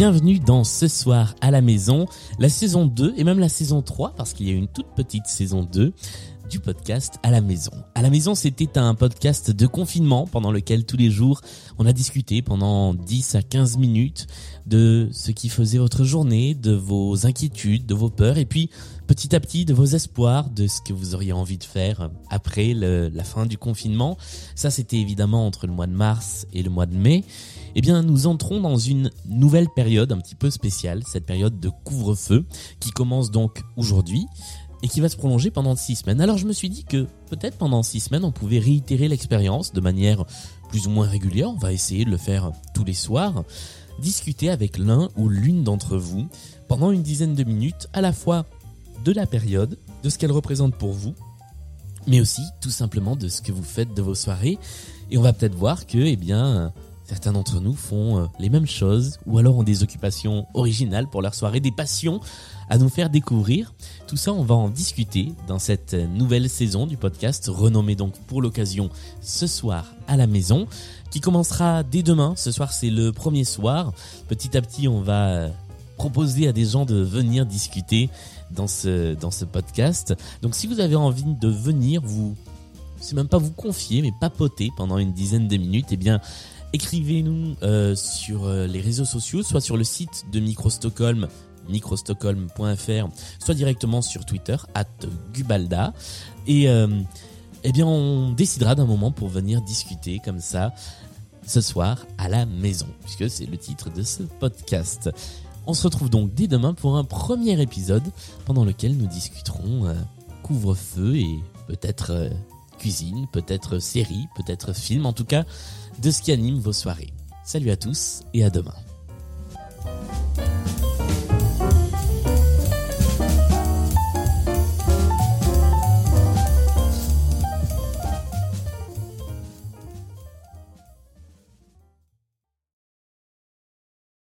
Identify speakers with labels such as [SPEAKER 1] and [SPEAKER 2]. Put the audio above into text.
[SPEAKER 1] bienvenue dans Ce soir à la maison, la saison 2 et même la saison 3 parce qu'il y a une toute petite saison 2 du podcast à la maison. À la maison, c'était un podcast de confinement pendant lequel tous les jours on a discuté pendant 10 à 15 minutes de ce qui faisait votre journée, de vos inquiétudes, de vos peurs et puis petit à petit de vos espoirs, de ce que vous auriez envie de faire après la fin du confinement. Ça, c'était évidemment entre le mois de mars et le mois de mai eh bien nous entrons dans une nouvelle période un petit peu spéciale, cette période de couvre-feu qui commence donc aujourd'hui et qui va se prolonger pendant six semaines. Alors je me suis dit que peut-être pendant six semaines on pouvait réitérer l'expérience de manière plus ou moins régulière, on va essayer de le faire tous les soirs, discuter avec l'un ou l'une d'entre vous pendant une dizaine de minutes à la fois de la période, de ce qu'elle représente pour vous, mais aussi tout simplement de ce que vous faites de vos soirées. Et on va peut-être voir que, eh bien, Certains d'entre nous font euh, les mêmes choses ou alors ont des occupations originales pour leur soirée, des passions à nous faire découvrir. Tout ça, on va en discuter dans cette nouvelle saison du podcast, renommé donc pour l'occasion ce soir à la maison, qui commencera dès demain. Ce soir, c'est le premier soir. Petit à petit, on va euh, proposer à des gens de venir discuter dans ce, dans ce podcast. Donc si vous avez envie de venir, vous, c'est même pas vous confier, mais papoter pendant une dizaine de minutes, eh bien, écrivez-nous euh, sur euh, les réseaux sociaux, soit sur le site de Micro Stockholm, microstockholm.fr, soit directement sur Twitter, at Gubalda. Et euh, eh bien, on décidera d'un moment pour venir discuter comme ça ce soir à la maison, puisque c'est le titre de ce podcast. On se retrouve donc dès demain pour un premier épisode pendant lequel nous discuterons couvre-feu et peut-être cuisine, peut-être série, peut-être film, en tout cas de ce qui anime vos soirées. Salut à tous et à demain.